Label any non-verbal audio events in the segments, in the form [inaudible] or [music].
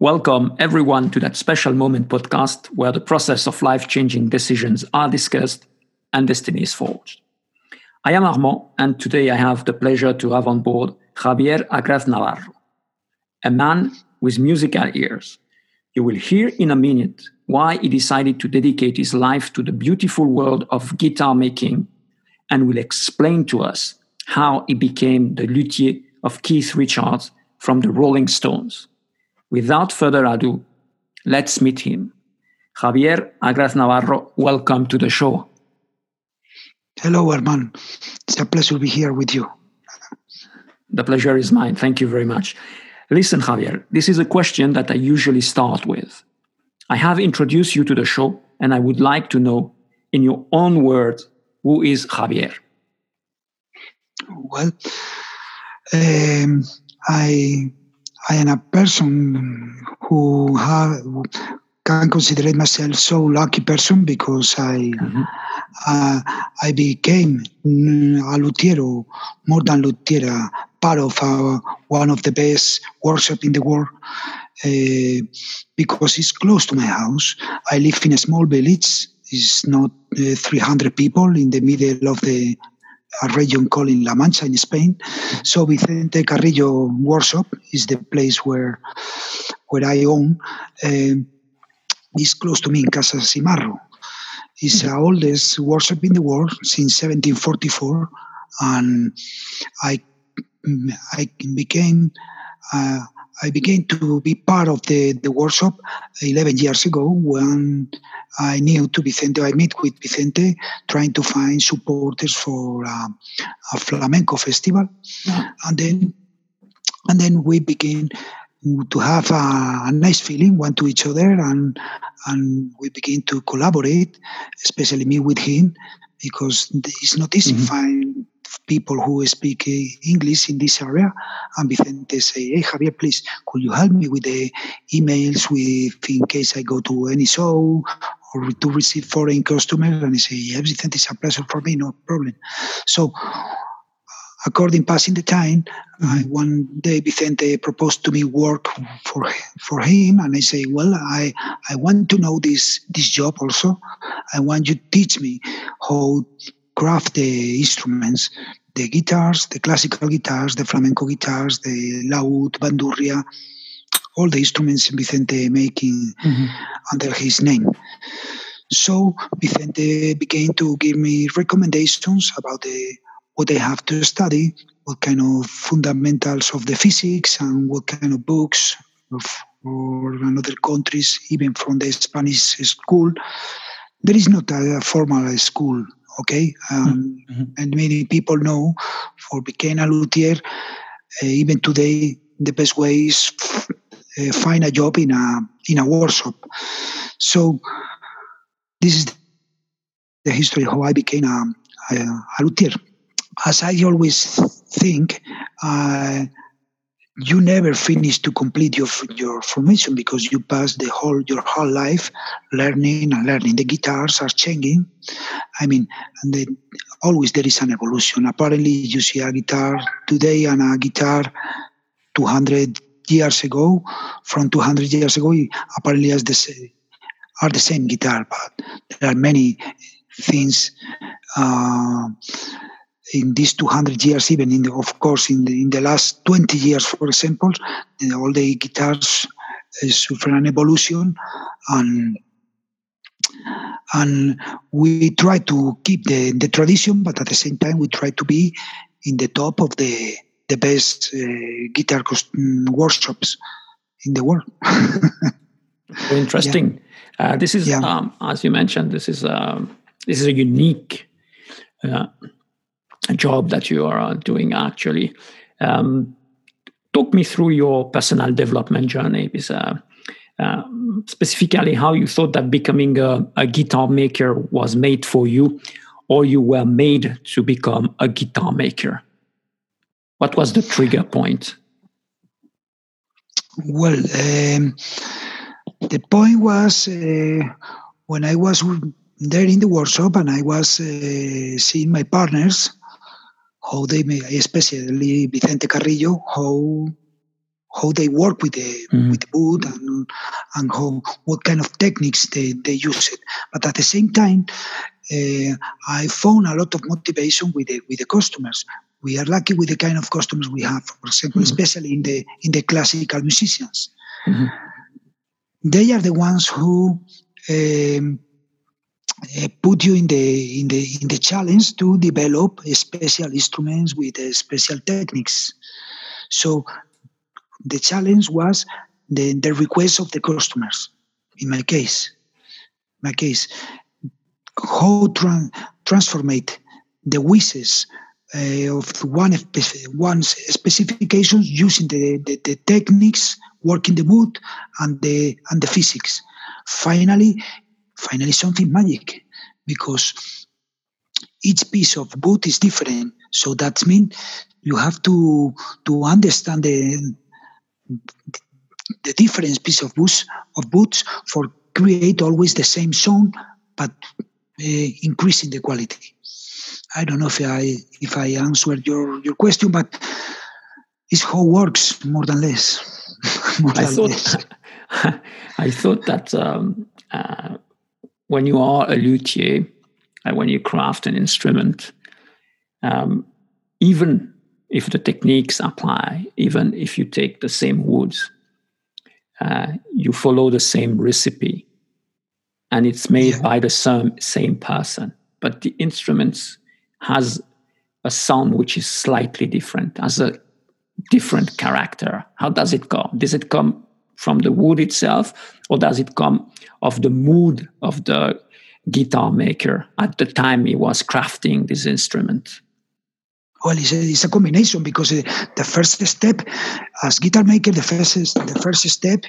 Welcome, everyone, to that special moment podcast where the process of life changing decisions are discussed and destiny is forged. I am Armand, and today I have the pleasure to have on board Javier Agraz Navarro, a man with musical ears. You will hear in a minute why he decided to dedicate his life to the beautiful world of guitar making and will explain to us how he became the luthier of Keith Richards from the Rolling Stones. Without further ado, let's meet him. Javier Agraz Navarro, welcome to the show. Hello, Herman. It's a pleasure to be here with you. The pleasure is mine. Thank you very much. Listen, Javier, this is a question that I usually start with. I have introduced you to the show, and I would like to know, in your own words, who is Javier? Well, um, I I am a person who have, can consider myself so lucky person because I mm-hmm. uh, I became a luthier, more than luthier, part of uh, one of the best workshop in the world. Uh, because it's close to my house. I live in a small village. It's not uh, 300 people in the middle of the a region called in La Mancha in Spain. So Vicente Carrillo Workshop is the place where where I own. Uh, it's close to me in Casasimarro. It's the oldest workshop in the world since 1744, and I I became uh, I began to be part of the, the workshop 11 years ago when I knew to Vicente, I met with Vicente trying to find supporters for uh, a flamenco festival. Yeah. And then and then we began to have a, a, nice feeling one to each other and and we begin to collaborate, especially me with him, because it's not easy mm-hmm. find people who speak uh, English in this area. And Vicente say, hey, Javier, please, could you help me with the emails with in case I go to any show or to receive foreign customers? And I say, yes, Vicente, it's a pleasure for me, no problem. So according passing the time, uh, one day Vicente proposed to me work for for him, and I say, well, I I want to know this this job also. I want you to teach me how craft the instruments, the guitars, the classical guitars, the flamenco guitars, the laúd, bandurria, all the instruments Vicente making mm-hmm. under his name. So Vicente began to give me recommendations about the, what I have to study, what kind of fundamentals of the physics, and what kind of books of, or another countries, even from the Spanish school. There is not a formal school okay um, mm-hmm. and many people know for becoming a luthier uh, even today the best way is f- uh, find a job in a in a workshop so this is the history of how i became a, a, a luthier as i always think uh, you never finish to complete your your formation because you pass the whole your whole life learning and learning. The guitars are changing. I mean, and then always there is an evolution. Apparently, you see a guitar today and a guitar 200 years ago. From 200 years ago, apparently as the are the same guitar, but there are many things. Uh, in these 200 years, even in the, of course, in the, in the last 20 years, for example, all the guitars uh, suffer an evolution and and we try to keep the, the tradition, but at the same time, we try to be in the top of the the best uh, guitar mm, workshops in the world. [laughs] interesting. Yeah. Uh, this is, yeah. um, as you mentioned, this is um, this is a unique uh, job that you are uh, doing actually. Um, talk me through your personal development journey. Is, uh, uh, specifically, how you thought that becoming a, a, guitar maker was made for you, or you were made to become a guitar maker. What was the trigger point? Well, um, the point was uh, when I was there in the workshop and I was uh, seeing my partners how they may, especially Vicente Carrillo, how how they work with the mm-hmm. with the wood and and how what kind of techniques they, they use it. But at the same time, uh, I found a lot of motivation with the with the customers. We are lucky with the kind of customers we have, for example, mm-hmm. especially in the in the classical musicians. Mm-hmm. They are the ones who um, uh, put you in the in the in the challenge to develop special instruments with uh, special techniques. So the challenge was the, the request of the customers. In my case, my case, how tra- transformate the wishes uh, of one one specifications using the, the, the, techniques working the wood and the and the physics. Finally, finally something magic because each piece of wood is different. So that means you have to to understand the the different piece of boots of boots for create always the same sound but uh, increasing the quality i don't know if i if i answered your your question but it's how it works more than less [laughs] more I, than thought, less. [laughs] I thought that um, uh, when you are a luthier and when you craft an instrument um, even if the techniques apply, even if you take the same woods, uh, you follow the same recipe, and it's made yeah. by the same same person, but the instruments has a sound which is slightly different, has a different character. How does it come? Does it come from the wood itself, or does it come of the mood of the guitar maker at the time he was crafting this instrument? well, it's a, it's a combination because uh, the first step, as guitar maker, the first the first step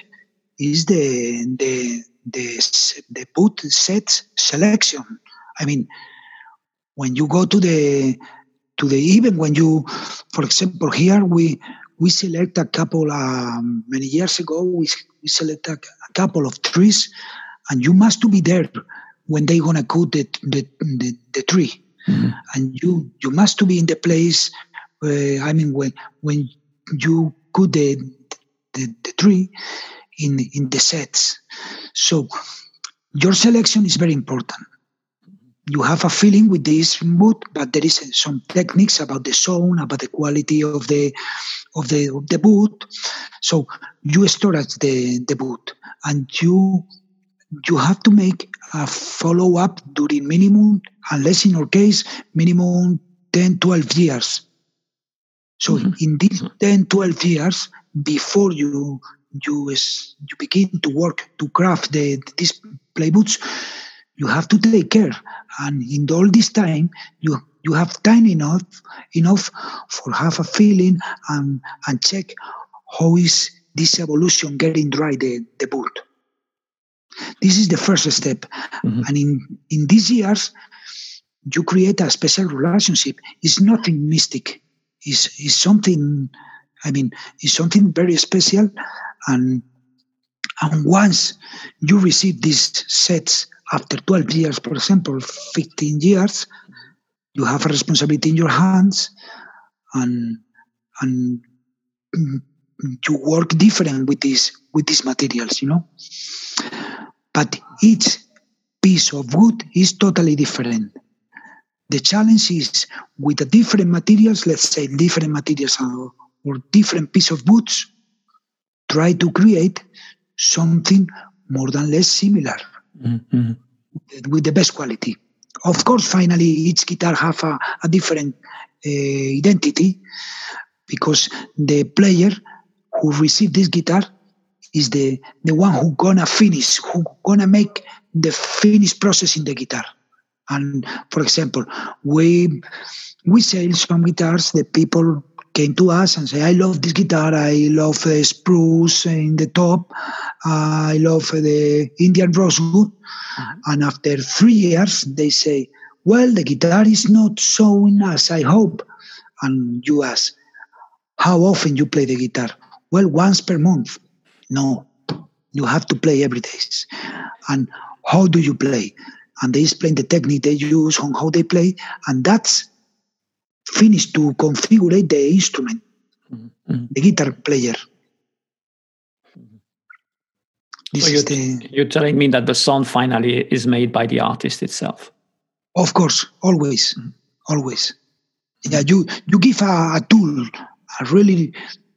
is the the the the boot set selection. I mean, when you go to the to the even when you, for example, here we we select a couple um, many years ago we, we select a, a, couple of trees, and you must to be there when they gonna cut the the, the, the tree mm-hmm. and you you must to be in the place. Uh, I mean, when when you cut the, the the tree in in the sets, so your selection is very important you have a feeling with this mood, but there is some techniques about the sound, about the quality of the of the of the boot. So you storage the the boot, and you you have to make a follow up during minimum, unless in our case, minimum 10, 12 years. So mm-hmm. in these 10, 12 years, before you you is, you begin to work to craft the these play boots, you have to take care. And in all this time, you you have time enough enough for have a feeling and and check how is this evolution getting dry the, the boot. This is the first step. Mm-hmm. And in, in these years, you create a special relationship. It's nothing mystic. It's, it's something, I mean, it's something very special. And, and once you receive these sets after 12 years, for example, 15 years, you have a responsibility in your hands and, and you work different with these with these materials you know but each piece of wood is totally different. The challenge is with the different materials, let's say different materials or, or different piece of woods, try to create something more than less similar mm-hmm. with the best quality. Of course, finally, each guitar have a, a different uh, identity because the player who received this guitar is the the one who gonna finish, who gonna make the finish process in the guitar. And for example, we we sell some guitars. The people came to us and say, "I love this guitar. I love the spruce in the top. I love the Indian rosewood." Mm-hmm. And after three years, they say, "Well, the guitar is not showing us. I hope." And you ask, "How often you play the guitar?" Well, once per month. No, you have to play every day. And how do you play? And they explain the technique they use on how they play, and that's finished to configure the instrument, mm-hmm. the guitar player. This so you're, the, you're telling me that the sound finally is made by the artist itself. Of course, always, mm-hmm. always. Yeah, you you give a, a tool, a really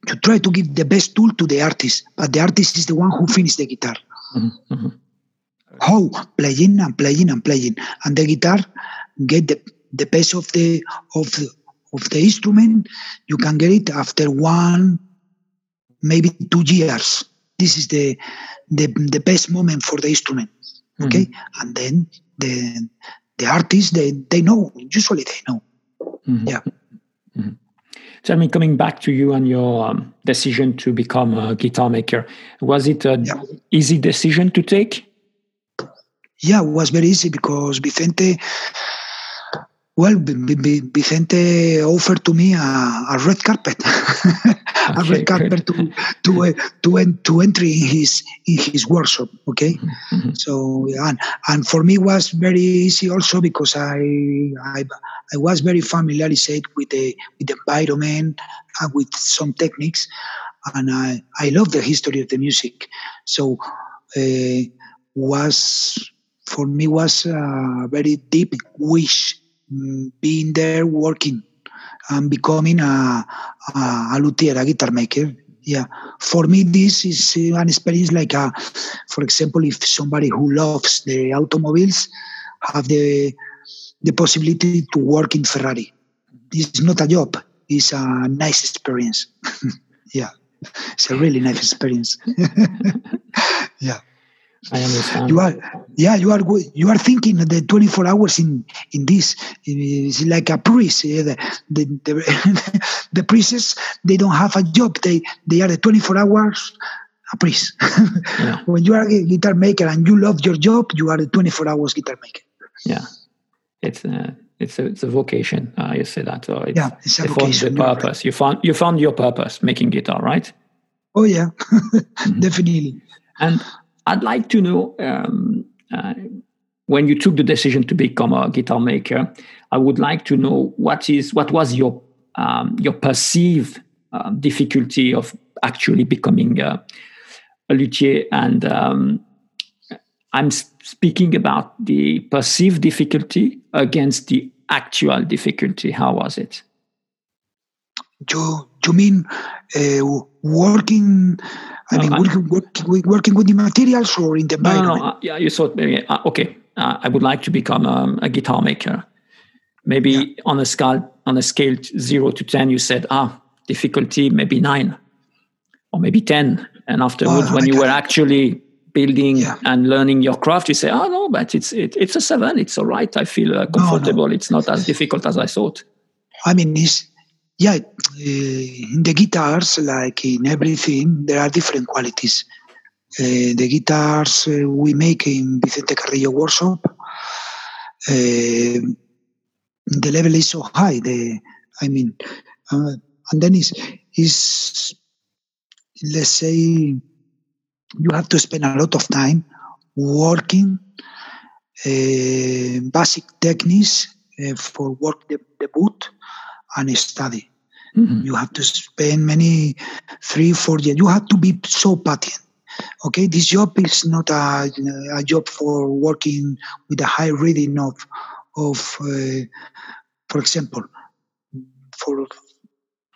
you try to give the best tool to the artist, but the artist is the one who finishes the guitar. Mm-hmm. mm-hmm. How playing and playing and playing, and the guitar get the the best of the of the, of the instrument. You can get it after one, maybe two years. This is the the, the best moment for the instrument. Okay, mm-hmm. and then the the artists they they know usually they know. Mm-hmm. Yeah. Mm-hmm. Tell me, coming back to you and your um, decision to become a guitar maker, was it an yeah. easy decision to take? Yeah, it was very easy because Vicente, well, Vicente offered to me a, a red carpet, [laughs] a okay, red carpet to to uh, to, to entry in his in his workshop. Okay, mm-hmm. so and and for me was very easy also because I I I was very familiarized with the with the environment and with some techniques, and I I love the history of the music. So uh, was for me was a very deep wish being there working and becoming a, a, a luthier, a guitar maker. Yeah, for me, this is uh, an experience like, a, for example, if somebody who loves the automobiles have the the possibility to work in Ferrari. It's not a job; it's a nice experience. [laughs] yeah, it's a really nice experience. [laughs] yeah. I understand. You are, yeah, you are you are thinking the 24 hours in in this. It's like a priest. The the, the, [laughs] the priests they don't have a job. They they are the 24 hours a priest. Yeah. [laughs] when you are a guitar maker and you love your job, you are a 24 hours guitar maker. Yeah, it's a it's a, it's a vocation. Uh, you say that. So it's, yeah, it's a vocation. The purpose. Right. You found you found your purpose making guitar, right? Oh yeah, [laughs] mm-hmm. definitely. And I'd like to know um, uh, when you took the decision to become a guitar maker. I would like to know what is what was your um, your perceived uh, difficulty of actually becoming a, a luthier, and um, I'm speaking about the perceived difficulty against the actual difficulty. How was it? You you mean uh, working I mean, working, working, working with the materials or in the environment? No, no. Uh, yeah, you thought maybe, uh, okay, uh, I would like to become um, a guitar maker. Maybe yeah. on a scale on a scale zero to ten, you said, ah, difficulty maybe nine, or maybe ten. And afterwards, oh, when you were actually building yeah. and learning your craft, you say, oh no, but it's it, it's a seven. It's all right. I feel uh, comfortable. No, no. It's not as difficult as I thought. I mean, it's yeah, in the guitars, like in everything, there are different qualities. Uh, the guitars uh, we make in Vicente Carrillo workshop, uh, the level is so high. The I mean, uh, and then is is let's say you have to spend a lot of time working basic techniques for work the, the boot and study. Mm-hmm. You have to spend many three, four years. You have to be so patient. Okay, this job is not a, a job for working with a high reading of, of uh, for example, for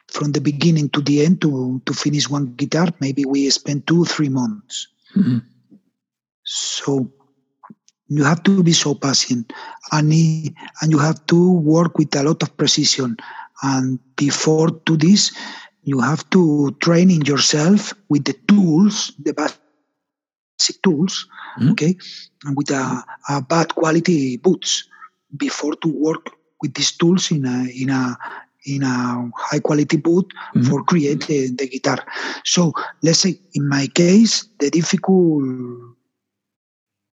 from the beginning to the end to to finish one guitar. Maybe we spend two, three months. Mm-hmm. So you have to be so patient and, and you have to work with a lot of precision and before to this, you have to train in yourself with the tools, the basic tools, mm-hmm. okay, and with a, a, bad quality boots before to work with these tools in a in a in a high quality boot mm-hmm. for create the, the guitar. So let's say in my case, the difficult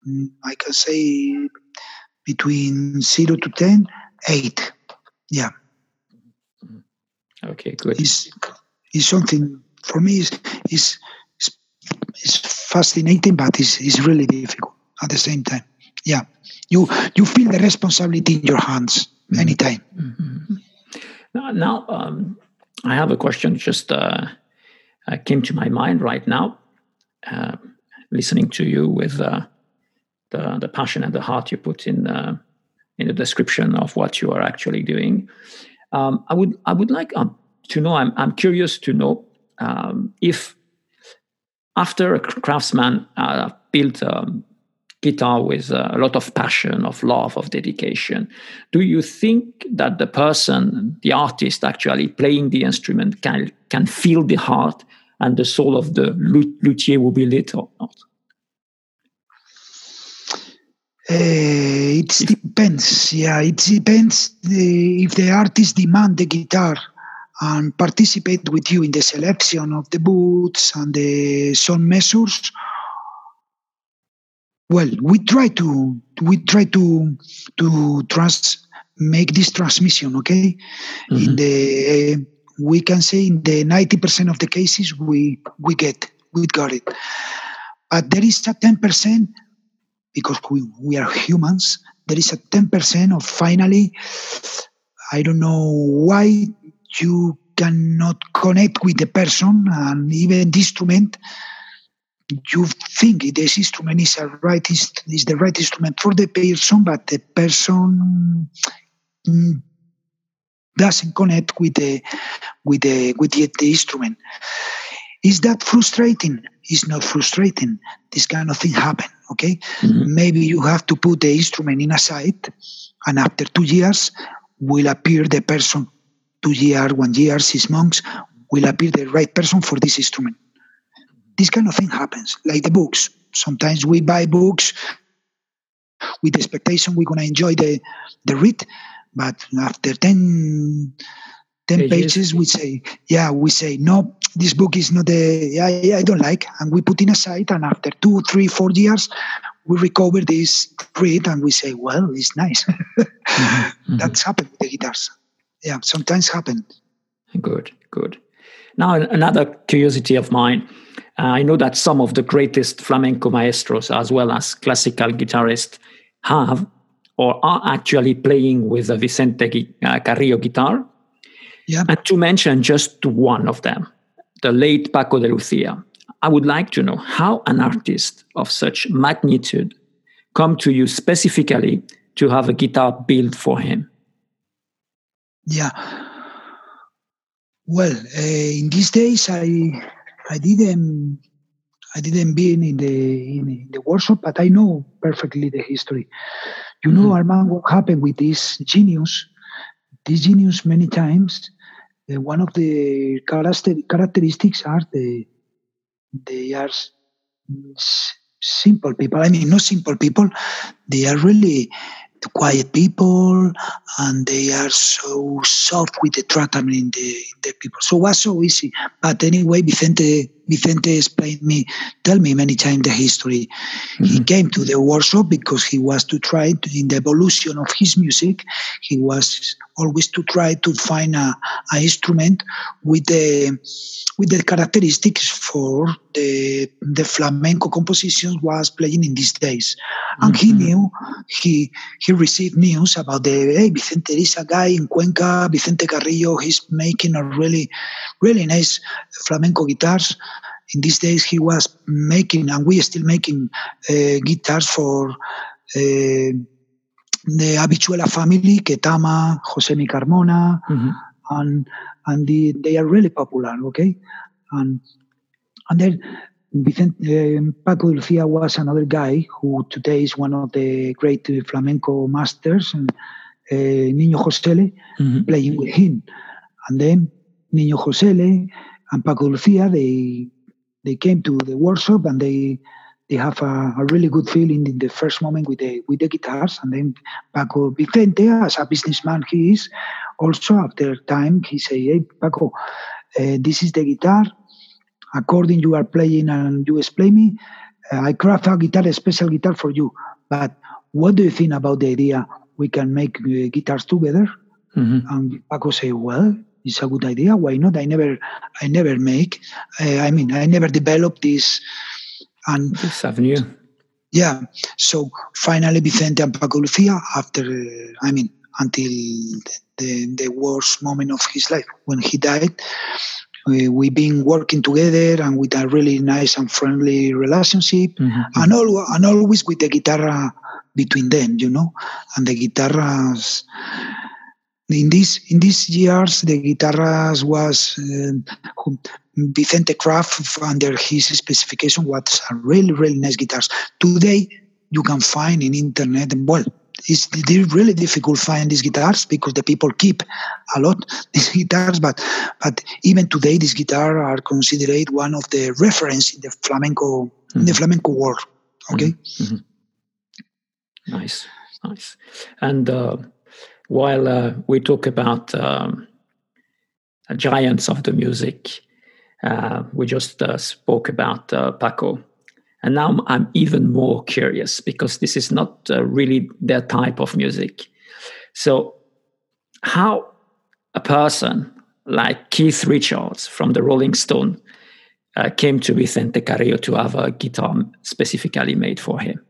mm, I can say between zero to ten, eight. Yeah. Okay, good. Is is something for me is is is fascinating, but it's, it's really difficult at the same time. Yeah, you you feel the responsibility in your hands mm-hmm. anytime. Mm-hmm. Now, now um, I have a question just uh, uh, came to my mind right now. uh, listening to you with uh, the the passion and the heart you put in uh, in the description of what you are actually doing. Um, I would I would like um, to know. I'm I'm curious to know um, if after a craftsman uh, built a guitar with a lot of passion, of love, of dedication, do you think that the person, the artist, actually playing the instrument can can feel the heart and the soul of the luthier will be lit or not? Uh, it depends. Yeah, it depends the, if the artist demand the guitar and participate with you in the selection of the boots and the sound measures. Well, we try to we try to to trans make this transmission. Okay, mm-hmm. in the uh, we can say in the ninety percent of the cases we we get we got it, but there is a ten percent because we, we are humans, there is a 10% of finally, I don't know why you cannot connect with the person and even the instrument. You think this instrument is a right is, is the right instrument for the person, but the person mm, doesn't connect with the with the with the, the instrument. Is that frustrating? It's not frustrating. This kind of thing happen. Okay, mm-hmm. maybe you have to put the instrument in a site, and after two years will appear the person. Two years, one year, six months will appear the right person for this instrument. This kind of thing happens, like the books. Sometimes we buy books with the expectation we're gonna enjoy the the read, but after 10, 10 pages, pages we say, yeah, we say no this book is not a I, I don't like. And we put in aside and after two three four years we recover this read and we say well it's nice. [laughs] Mm-hmm. that's happened with the guitars. Yeah sometimes happen good good. Now another curiosity of mine. Uh, i know that some of the greatest flamenco maestros as well as classical guitarists have or are actually playing with a vicente uh, carrillo guitar. Yeah. and to mention just one of them the late Paco de Lucia. I would like to know how an artist of such magnitude come to you specifically to have a guitar built for him. Yeah. Well, uh, in these days, I I didn't I didn't be in the in the workshop, but I know perfectly the history. You know, mm-hmm. Armand, what happened with this genius? This genius many times uh, one of the character, characteristics are the they are simple people. I mean, not simple people. They are really quiet people and they are so soft with the treatment in the, in the people. So it was so easy. But anyway, Vicente Vicente explained me, tell me many times the history. Mm-hmm. He came to the workshop because he was to try to, in the evolution of his music, he was always to try to find a, a instrument with the with the characteristics for the the flamenco compositions was playing in these days. And mm-hmm. he knew he he received news about the hey Vicente is a guy in Cuenca, Vicente Carrillo, he's making a really really nice flamenco guitars in these days he was making and we are still making uh, guitars for uh, the Habichuela family, Ketama, Josemi Carmona, mm-hmm. And and the, they are really popular. Okay, and and then Vicente, uh, Paco de Lucia was another guy who today is one of the great flamenco masters, and uh, Niño Josele mm-hmm. playing with him, and then Niño Josele and Paco de Lucia they they came to the workshop and they they have a, a, really good feeling in the first moment with the with the guitars and then Paco Vicente as a businessman he is also after time he say hey Paco uh, this is the guitar according you are playing and you explain me uh, I craft a guitar a special guitar for you but what do you think about the idea we can make uh, guitars together mm-hmm. and Paco say well it's a good idea. Why not? I never, I never make. Uh, I mean, I never developed this. And this avenue. Yeah. So finally, Vicente and Paco Lucia, after, I mean, until the, the, the worst moment of his life when he died, we, we've been working together and with a really nice and friendly relationship, mm-hmm. and all and always with the guitar between them, you know, and the guitars. In this in these years, the guitars was uh, Vicente Craft under his specification was a really really nice guitars. Today, you can find in internet well it's really difficult to find these guitars because the people keep a lot [laughs] these guitars but but even today these guitars are considered one of the reference in the flamenco mm-hmm. in the mm-hmm. flamenco world okay mm-hmm. nice nice and uh, while uh, we talk about um, giants of the music uh, we just uh, spoke about uh, paco and now I'm even more curious because this is not uh, really their type of music. So, how a person like Keith Richards from the Rolling Stone uh, came to Vicente Carrillo to have a guitar specifically made for him?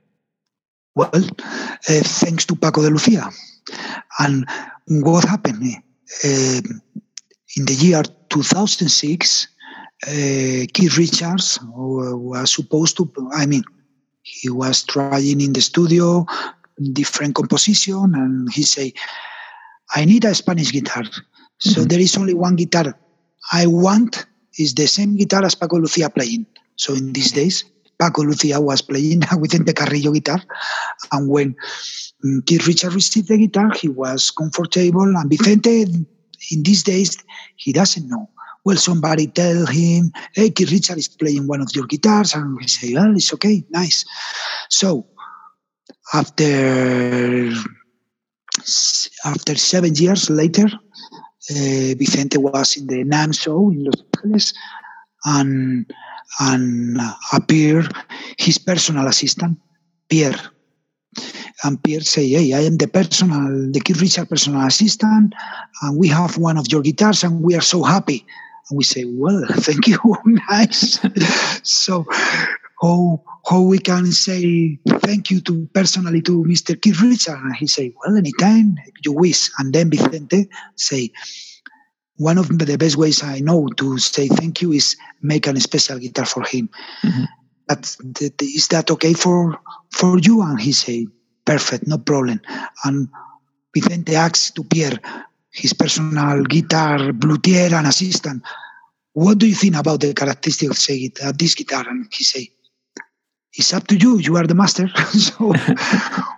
Well, thanks to Paco de Lucia. And what happened? Uh, in the year 2006, uh, Keith Richards was supposed to, I mean, he was trying in the studio different composition and he say, I need a Spanish guitar. So mm-hmm. there is only one guitar I want is the same guitar as Paco Lucia playing. So in these days, Paco Lucia was playing [laughs] with the Carrillo guitar. And when mm, Keith Richards received the guitar, he was comfortable. And Vicente, in these days, he doesn't know well, somebody tell him, hey, Keith Richard is playing one of your guitars, and we say, well, it's okay, nice. So after after seven years later, uh, Vicente was in the NAMM show in Los Angeles, and and appeared his personal assistant, Pierre. And Pierre say, "Hey, I am the personal, the Keith Richard personal assistant, and we have one of your guitars, and we are so happy." And we say, well, [laughs] thank you, [laughs] nice. so how how we can say thank you to personally to Mr. Keith Richard? And he say, well, anytime you wish. And then Vicente say, one of the best ways I know to say thank you is make a special guitar for him. Mm-hmm. But is that okay for for you? And he say, perfect, no problem. And Vicente asks to Pierre, his personal guitar luthier and assistant, what do you think about the characteristics of say, uh, this guitar? And he say, it's up to you. You are the master. [laughs] so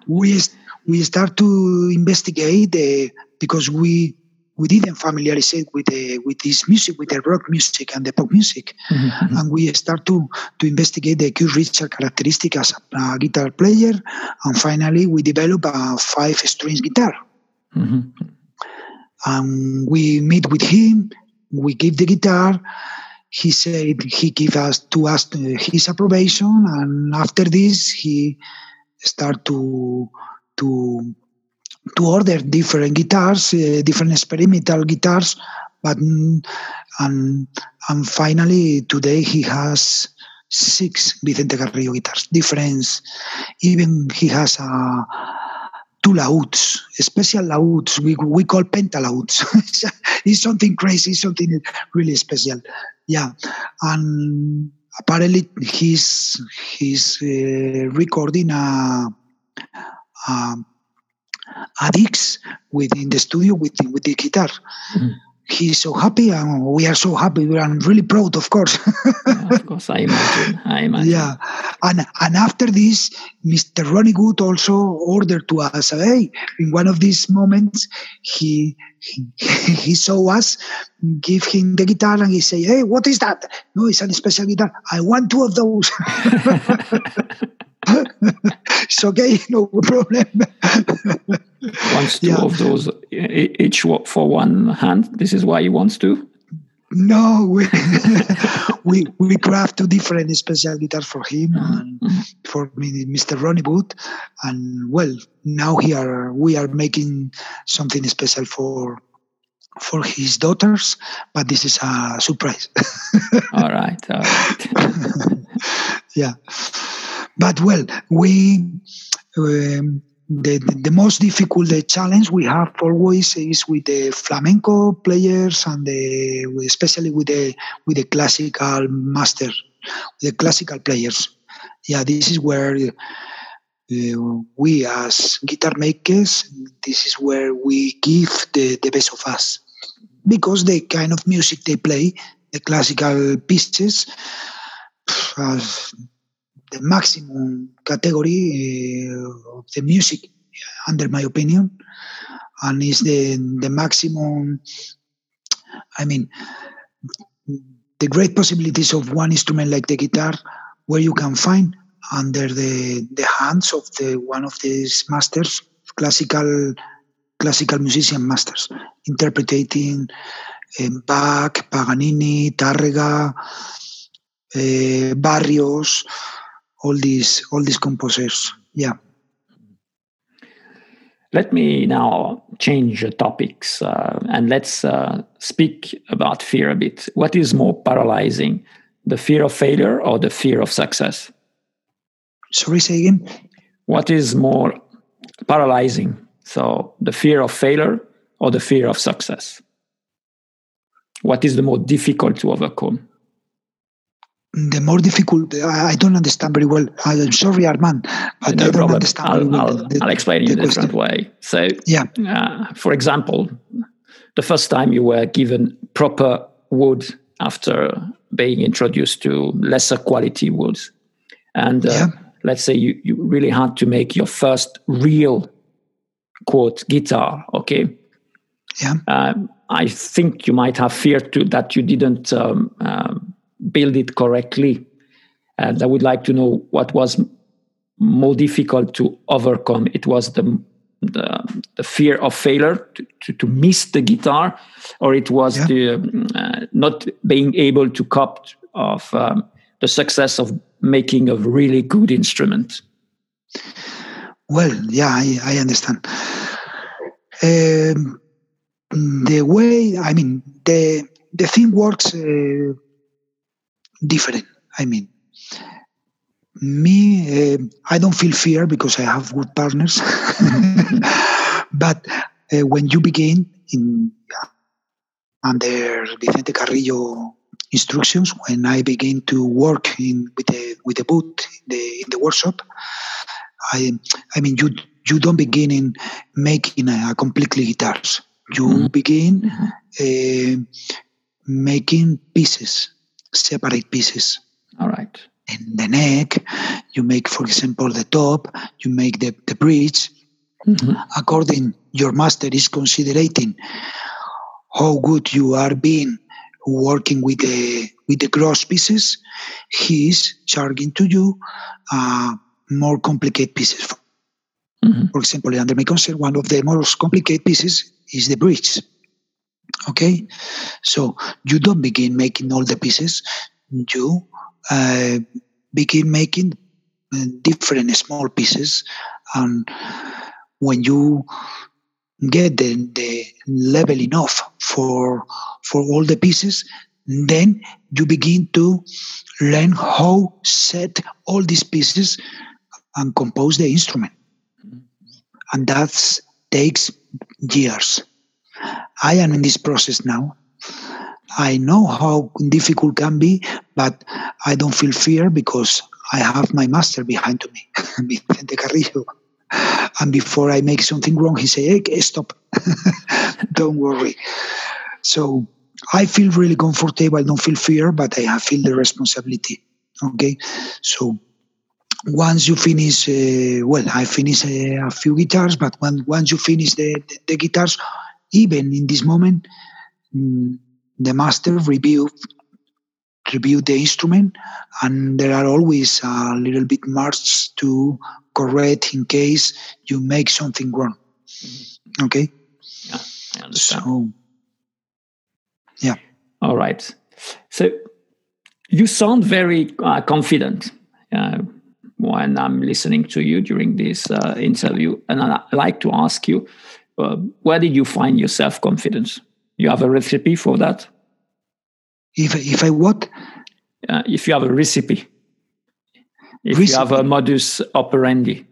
we we start to investigate uh, because we we didn't familiarize with the, with this music, with the rock music and the pop music, mm-hmm. and we start to to investigate the Keith Richard characteristic as a, a, guitar player, and finally we develop a five strings guitar. Mm-hmm. And we meet with him we give the guitar. He said he give us to us his approbation. And after this he start to to to order different guitars uh, different experimental guitars. But and and finally today he has six Vicente Carrillo guitars. Different even he has a two lauds, special lauds. We, we call pentalauds. [laughs] it's something crazy, something really special. Yeah, and apparently he's he's uh, recording a, a a Dix within the studio with with the guitar. Mm he's so happy and we are so happy. We are really proud of course. [laughs] Yeah, of course i imagine i imagine. Yeah and and after this mr ronnie Wood also ordered to us hey in one of these moments he he, [laughs] he saw us give him the guitar and he say hey what is that? No it's a special guitar. I want two of those [laughs] [laughs] it's okay, no problem. wants two yeah. of those each for one hand. This is why he wants to. No, we [laughs] we we craft two different special guitars for him mm-hmm. and for me, Mr. Ronnie Wood, and well, now here we are making something special for for his daughters, but this is a surprise. [laughs] all right, all right. yeah. But well, we um, the, the most difficult challenge we have always is with the flamenco players and the especially with the with the classical master the classical players. Yeah this is where uh, we as guitar makers this is where we give the, the best of us. Because the kind of music they play the classical pieces uh, the maximum category uh, of the music, under my opinion, and is the the maximum. I mean, the great possibilities of one instrument like the guitar, where you can find under the the hands of the one of these masters, classical classical musician masters, interpreting um, Bach, Paganini, Tárrega, uh, Barrios, all these all these composers. Yeah. Let me now change topics uh, and let's uh, speak about fear a bit. What is more paralyzing, the fear of failure or the fear of success? Sorry, say again. What is more paralyzing? So, the fear of failure or the fear of success? What is the more difficult to overcome? The more difficult. I don't understand very well. I'm sorry, Armand, but no I don't problem. understand. I'll, I'll, the, I'll, explain in a different way. So, yeah. Uh, for example, the first time you were given proper wood after being introduced to lesser quality woods, and uh, yeah. let's say you, you really had to make your first real quote guitar. Okay. Yeah. Um, I think you might have feared to that you didn't. Um, um, build it correctly. And I would like to know what was more difficult to overcome. It was the the, the fear of failure to, to, to, miss the guitar, or it was yeah. the uh, not being able to cope of um, the success of making a really good instrument. Well, yeah, I, I understand. Um, the way I mean the the thing works uh, different. I mean, me, uh, I don't feel fear because I have good partners. [laughs] but uh, when you begin in under Vicente Carrillo instructions, when I begin to work in with the with the boot in the in the workshop, I I mean you you don't begin in making a, completely guitars. You mm-hmm. begin uh, making pieces separate pieces. All right. In the neck, you make, for example, the top, you make the, the bridge. Mm-hmm. According your master is considering how good you are being working with the with the gross pieces, he is charging to you uh, more complicated pieces. Mm-hmm. For example, under my concert, one of the most complicated pieces is the bridge. Okay, so you don't begin making all the pieces. You uh, begin making uh, different small pieces, and when you get the, the level enough for for all the pieces, then you begin to learn how set all these pieces and compose the instrument, and that takes years. I am in this process now. I know how difficult can be, but I don't feel fear because I have my master behind me, [laughs] Vicente Carrillo. And before I make something wrong, he say, "Hey, stop! [laughs] don't worry." So I feel really comfortable. I don't feel fear, but I feel the responsibility. Okay, so once you finish, uh, well, I finish uh, a few guitars, but when once you finish the, the, the guitars, even in this moment, mm, the master review review the instrument, and there are always a little bit marks to correct in case you make something wrong. Mm-hmm. Okay. Yeah, So, yeah. All right. So you sound very uh, confident uh, when I'm listening to you during this uh, interview, and I like to ask you uh, where did you find your self confidence? You have a recipe for that? If if I what? Uh, if you have a recipe, if recipe. you have a modus operandi.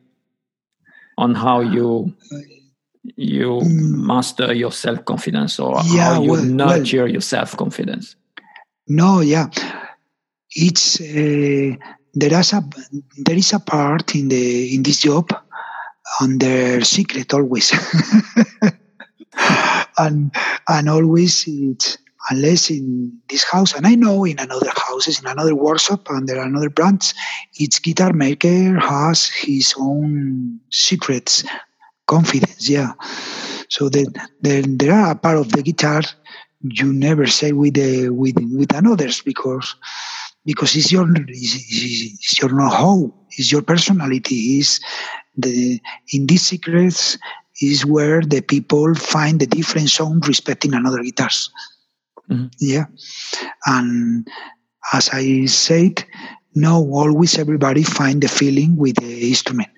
on how you you mm. master your self confidence or yeah, how you well, nurture well, your self confidence? No, yeah, it's uh, there is a there is a part in the in this job under secret always, [laughs] and and always it's unless in this house, and I know in another houses, in another workshop, under another branch, each guitar maker has his own secrets, confidence, yeah. So that there, there are a part of the guitar you never say with the with with another's because because it's your it's, it's your know-how, it's your personality, is the in these secrets is where the people find the different sound respecting another guitars. Mm-hmm. Yeah. And as I said, no, always everybody find the feeling with the instrument.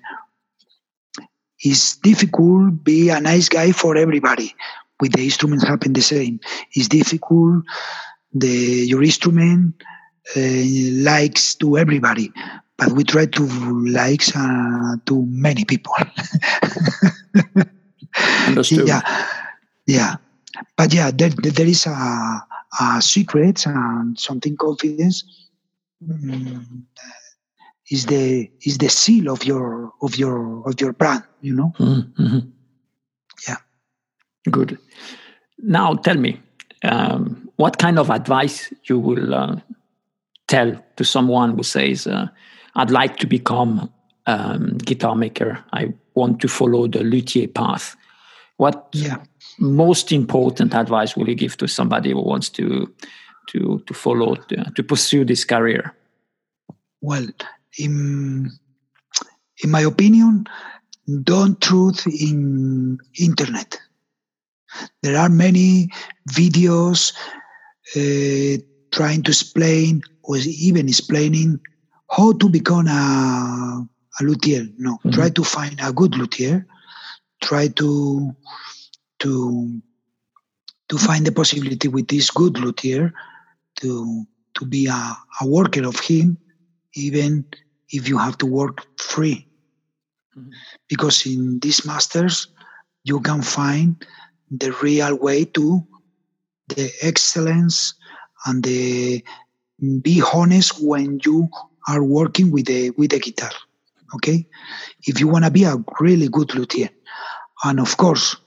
It's difficult be a nice guy for everybody. With the instruments happen the same. It's difficult the your instrument uh, likes to everybody, but we try to like uh, to many people. [laughs] Understood. Yeah, yeah but yeah, there, there is a, a secret and something confidence um, is the is the seal of your of your of your brand. You know. Mm-hmm. Yeah. Good. Now tell me, um, what kind of advice you will uh, tell to someone who says, uh, "I'd like to become um, guitar maker. I want to follow the luthier path." What yeah most important advice will you give to somebody who wants to to to follow to, to pursue this career? Well, in in my opinion, don't truth in internet. There are many videos uh, trying to explain or even explaining how to become a, a luthier. No, mm-hmm. try to find a good luthier. Try to to to find the possibility with this good luthier to to be a, a worker of him, even if you have to work free. Mm-hmm. Because in these masters, you can find the real way to the excellence and the be honest when you are working with the with the guitar. Okay, if you want to be a really good luthier, and of course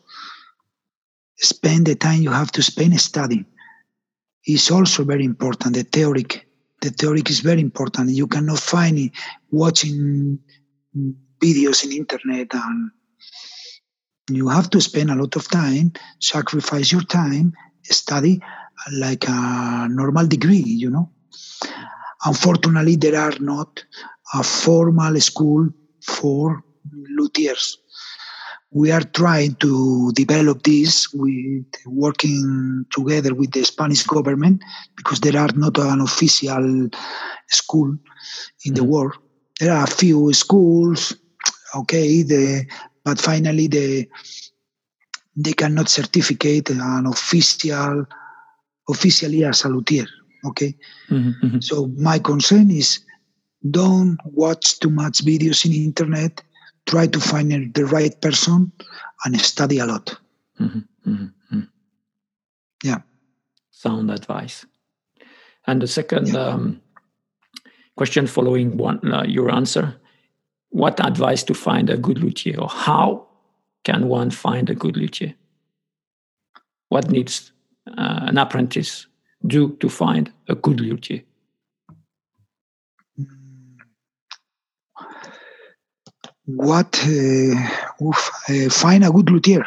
spend the time you have to spend studying is also very important. The theoric, the theoric is very important. You cannot find it watching videos in internet and you have to spend a lot of time, sacrifice your time, study like a normal degree, you know. Unfortunately, there are not a formal school for luthiers we are trying to develop this with working together with the Spanish government because there are not an official school in the mm-hmm. world. There are a few schools, okay, the, but finally the they cannot certificate an official officially as a luthier. Okay, mm-hmm, mm-hmm. so my concern is don't watch too much videos in internet try to find the right person and study a lot. Mm-hmm, mm-hmm, mm-hmm. Yeah. Sound advice. And the second yeah. um, question following one uh, your answer what advice to find a good luthier or how can one find a good luthier what needs uh, an apprentice do to find a good luthier what uh, oof, uh, find a good luthier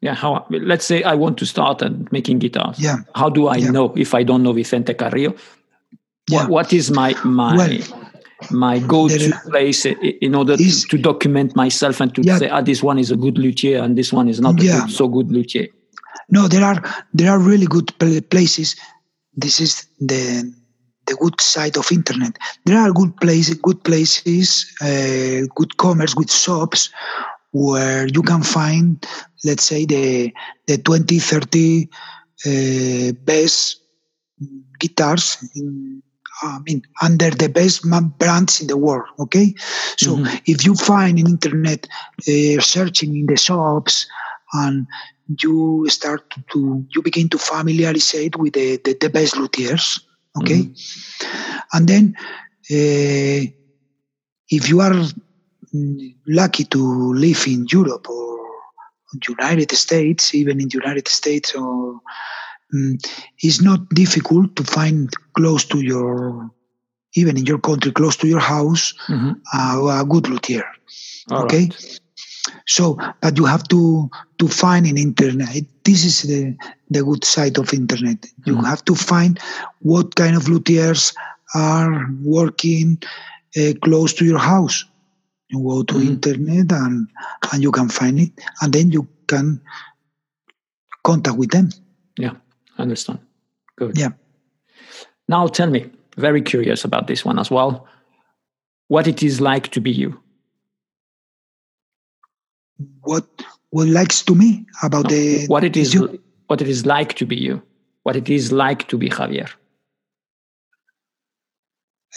yeah how let's say i want to start and making guitars yeah how do i yeah. know if i don't know vicente carrillo yeah. what, what is my my well, my go-to place in order to, to, document myself and to yeah. say ah this one is a good luthier and this one is not yeah. good, so good luthier no there are there are really good places this is the the good side of internet. There are good places, good places, uh, good commerce, good shops where you can find, let's say, the the 20, 30 uh, best guitars in, I mean, under the best brands in the world. Okay, so mm-hmm. if you find in internet uh, searching in the shops and you start to, you begin to familiarize it with the, the, the best luthiers. Okay, mm-hmm. and then uh, if you are lucky to live in Europe or United States, even in United States, or um, it's not difficult to find close to your, even in your country, close to your house, mm-hmm. uh, a good luthier. All okay. Right. So, but you have to to find in internet. This is the the good side of internet. Mm-hmm. You have to find what kind of luthiers are working uh, close to your house. You go to mm-hmm. internet and and you can find it, and then you can contact with them. Yeah, I understand. Good. Yeah. Now tell me, very curious about this one as well. What it is like to be you? What what likes to me about the what it is you? what it is like to be you? What it is like to be Javier?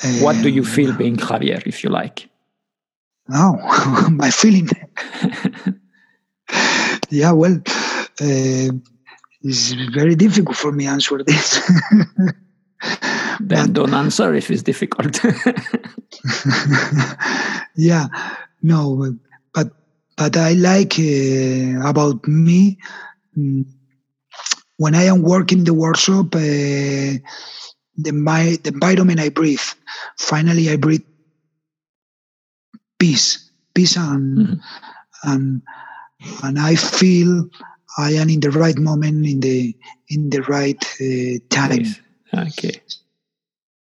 Um, what do you feel being Javier, if you like? No, [laughs] my feeling. [laughs] yeah, well, uh, it's very difficult for me answer this. [laughs] then but, don't answer if it's difficult. yeah, no, but I like uh, about me mm, when I am working the workshop. Uh, the, my, the environment I breathe. Finally, I breathe peace, peace, and mm-hmm. and and I feel I am in the right moment, in the in the right uh, time. Okay.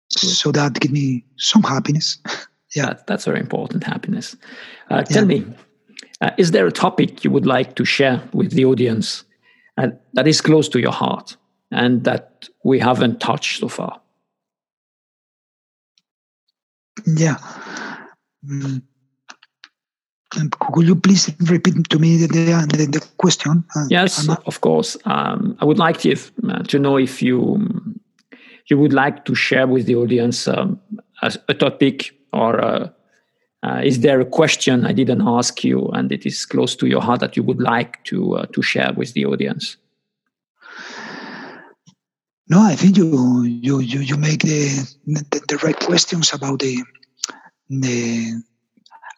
So that give me some happiness. [laughs] yeah, that, that's very important. Happiness. Uh, tell yeah. me, uh, is there a topic you would like to share with the audience uh, that is close to your heart and that we haven't touched so far? Yeah. Mm. Could you please repeat to me the, the, the question? Uh, yes, of course. Um, I would like to, uh, to know if you you would like to share with the audience um, a, a, topic or a, uh, is there a question I didn't ask you and it is close to your heart that you would like to uh, to share with the audience? No, I think you you you, you make the, the, the right questions about the the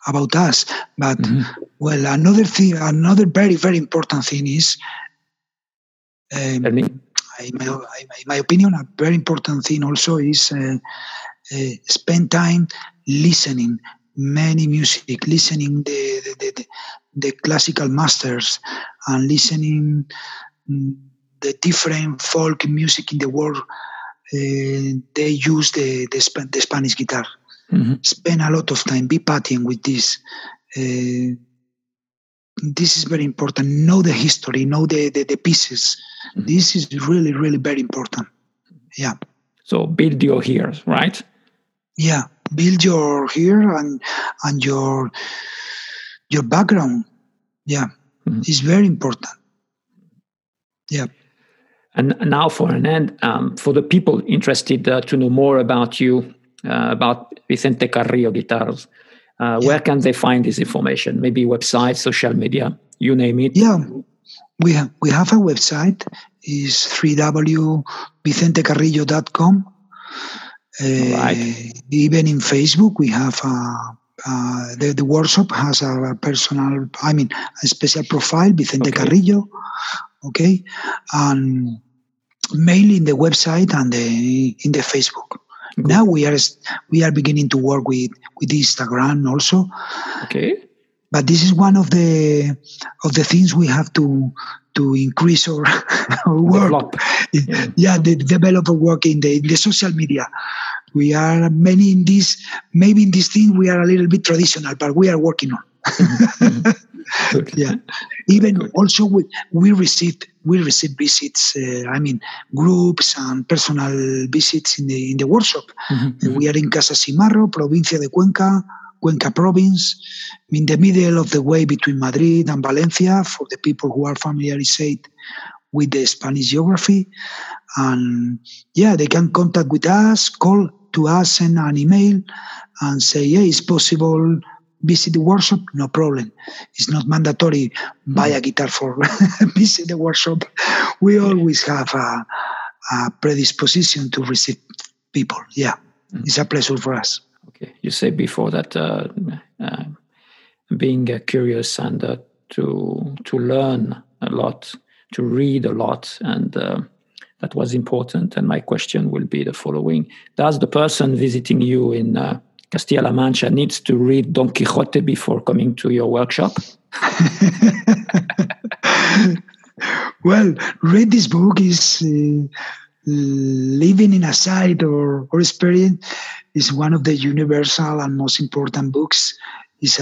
about us. But mm-hmm. well, another thing, another very very important thing is, um, in, my, in my opinion, a very important thing also is uh, uh, spend time listening many music, listening the the, the, the classical masters, and listening mm, the different folk music in the world. Uh, they use the, the, the Spanish guitar. Mm-hmm. spend a lot of time be patient with this. Uh, this is very important. Know the history know the the, the pieces. Mm-hmm. this is really really very important. Yeah. So build your ears right? Yeah build your here and and your your background yeah mm-hmm. it's very important yeah and now for an end um, for the people interested uh, to know more about you uh, about Vicente Carrillo guitars. Uh, yeah. Where can they find this information? Maybe website, social media, you name it. Yeah, we have, we have a website. is www.vicentecarrillo.com. Uh, right. Even in Facebook, we have a, uh, the, the workshop has a personal, I mean, a special profile, Vicente okay. Carrillo. Okay, and mainly in the website and the, in the Facebook. Good. Now we are we are beginning to work with with Instagram also. Okay. But this is one of the of the things we have to to increase our, [laughs] our work. Develop. Yeah, yeah the develop work in the in the social media. We are many in this maybe in this thing we are a little bit traditional, but we are working on. Mm-hmm. [laughs] yeah even Good. also we, we received we received visits uh, i mean groups and personal visits in the in the workshop mm-hmm. we are in Casasimarro provincia de cuenca cuenca province in the middle of the way between madrid and valencia for the people who are familiarized with the spanish geography and yeah they can contact with us call to us, send an email and say, yeah, it's possible visit the workshop, no problem. It's not mandatory buy a guitar for [laughs] visit the workshop. We always have a, a predisposition to receive people. Yeah, mm-hmm. it's a pleasure for us. Okay, you said before that uh, uh, being uh, curious and uh, to to learn a lot, to read a lot, and uh, that was important. And my question will be the following: Does the person visiting you in uh, Castilla-La Mancha needs to read Don Quixote before coming to your workshop? [laughs] well, read this book is uh, living in a site or, or experience is one of the universal and most important books. Is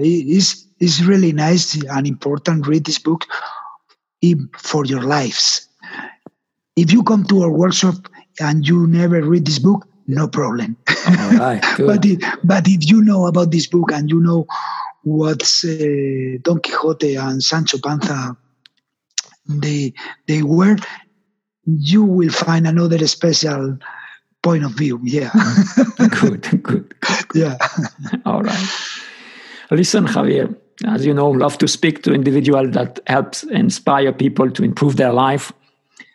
is is really nice and important. Read this book for your lives. If you come to our workshop and you never read this book, no problem. Right, [laughs] but if, but if you know about this book and you know what uh, Don Quixote and Sancho Panza they they were, you will find another special point of view. Yeah. [laughs] good, good, good. Yeah. All right. Listen, Javier. As you know, love to speak to individuals that helps inspire people to improve their life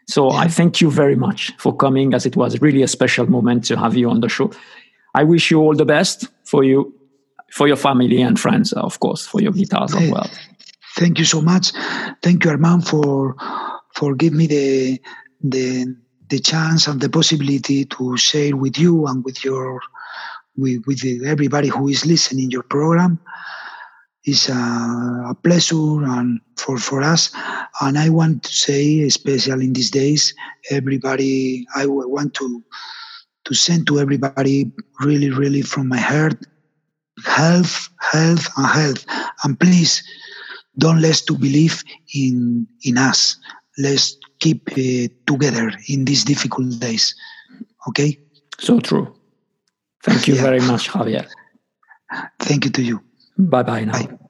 so yeah. I thank you very much for coming, as it was really a special moment to have you on the show. I wish you all the best for you, for your family and friends, of course, for your guitars as well. Thank you so much. Thank you, Armand, for for giving me the the the chance and the possibility to share with you and with your with, with everybody who is listening your program is a, a, pleasure and for, for us. And I want to say, especially in these days, everybody, I want to to send to everybody really, really from my heart, health, health, and health. And please, don't let's to believe in in us. Let's keep uh, together in these difficult days. Okay. So true. Thank you yeah. very much, Javier. Thank you to you. Bye bye now. Bye.